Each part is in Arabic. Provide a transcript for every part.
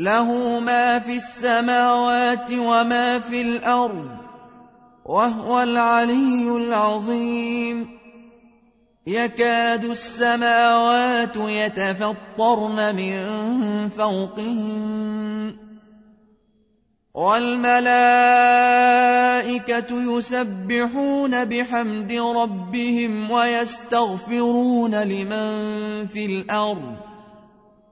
له ما في السماوات وما في الأرض وهو العلي العظيم. يكاد السماوات يتفطرن من فوقهم والملائكة يسبحون بحمد ربهم ويستغفرون لمن في الأرض.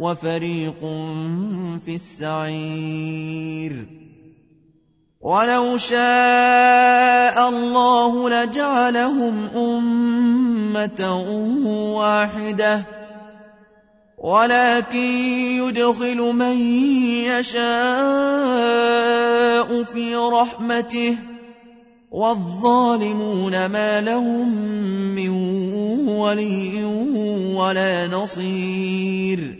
وفريق في السعير. ولو شاء الله لجعلهم أمة واحدة. ولكن يدخل من يشاء في رحمته. والظالمون ما لهم من ولي ولا نصير.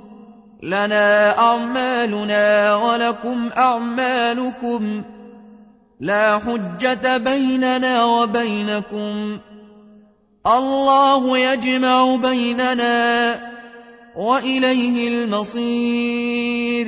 لنا أعمالنا ولكم أعمالكم لا حجة بيننا وبينكم الله يجمع بيننا وإليه المصير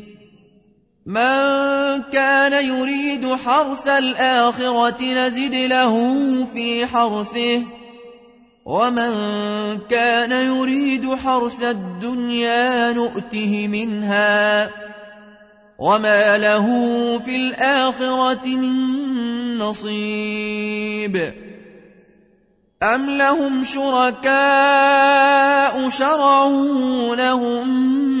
من كان يريد حرث الآخرة نزد له في حرثه ومن كان يريد حرث الدنيا نؤته منها وما له في الآخرة من نصيب. أم لهم شركاء شرعوا لهم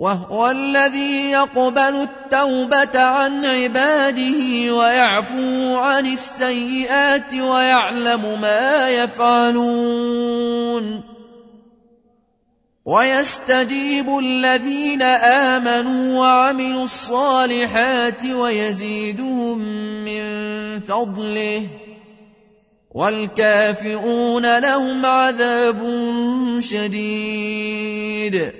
وهو الذي يقبل التوبة عن عباده ويعفو عن السيئات ويعلم ما يفعلون. ويستجيب الذين آمنوا وعملوا الصالحات ويزيدهم من فضله. والكافرون لهم عذاب شديد.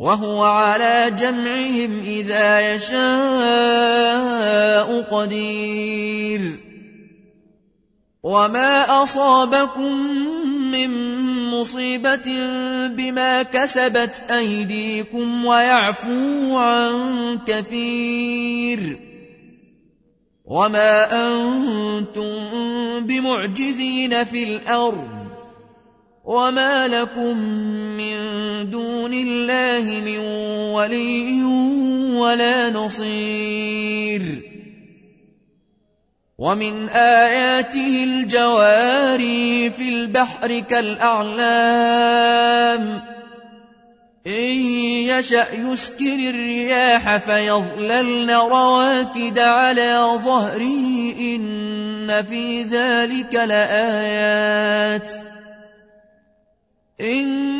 وهو على جمعهم إذا يشاء قدير. وما أصابكم من مصيبة بما كسبت أيديكم ويعفو عن كثير. وما أنتم بمعجزين في الأرض. وما لكم من الله من ولي ولا نصير. ومن آياته الجواري في البحر كالأعلام. إن يشأ يسكر الرياح فيظللن رواكد على ظهره. إن في ذلك لآيات. إن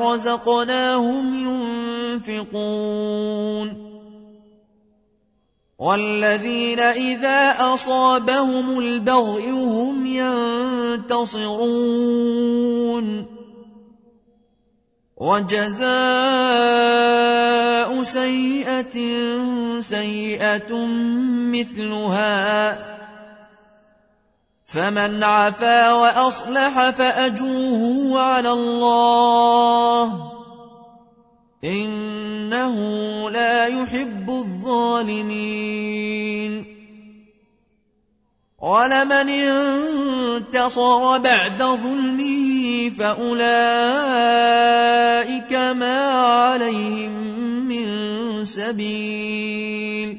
رزقناهم ينفقون والذين إذا أصابهم البغي هم ينتصرون وجزاء سيئة سيئة مثلها فمن عفا وأصلح فأجوه على الله. إنه لا يحب الظالمين. ولمن انتصر بعد ظلمه فأولئك ما عليهم من سبيل.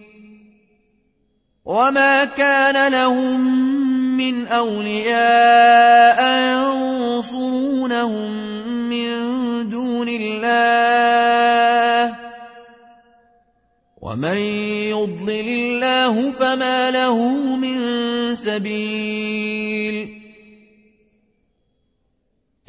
وما كان لهم من أولياء ينصرونهم من دون الله ومن يضلل الله فما له من سبيل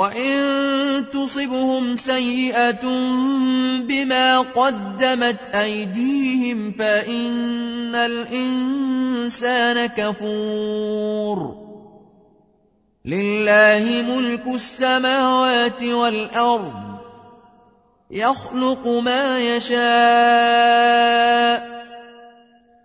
وإن تصبهم سيئة بما قدمت أيديهم فإن الإنسان كفور لله ملك السماوات والأرض يخلق ما يشاء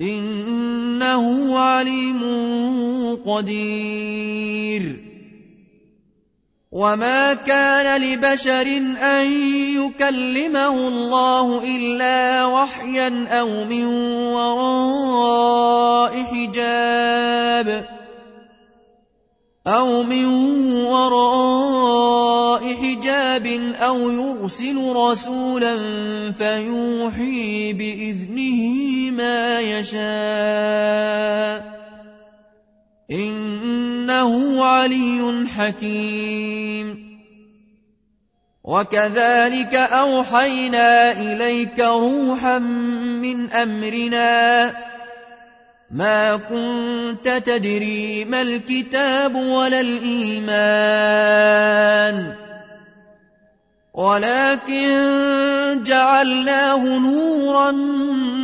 إنه عليم قدير. وما كان لبشر أن يكلمه الله إلا وحيا أو من وراء حجاب أو من وراء حجاب أو يرسل رسولا فيوحي بإذنه ما يشاء. إنه علي حكيم. وكذلك أوحينا إليك روحا من أمرنا. ما كنت تدري ما الكتاب ولا الإيمان. ولكن جعلناه نورا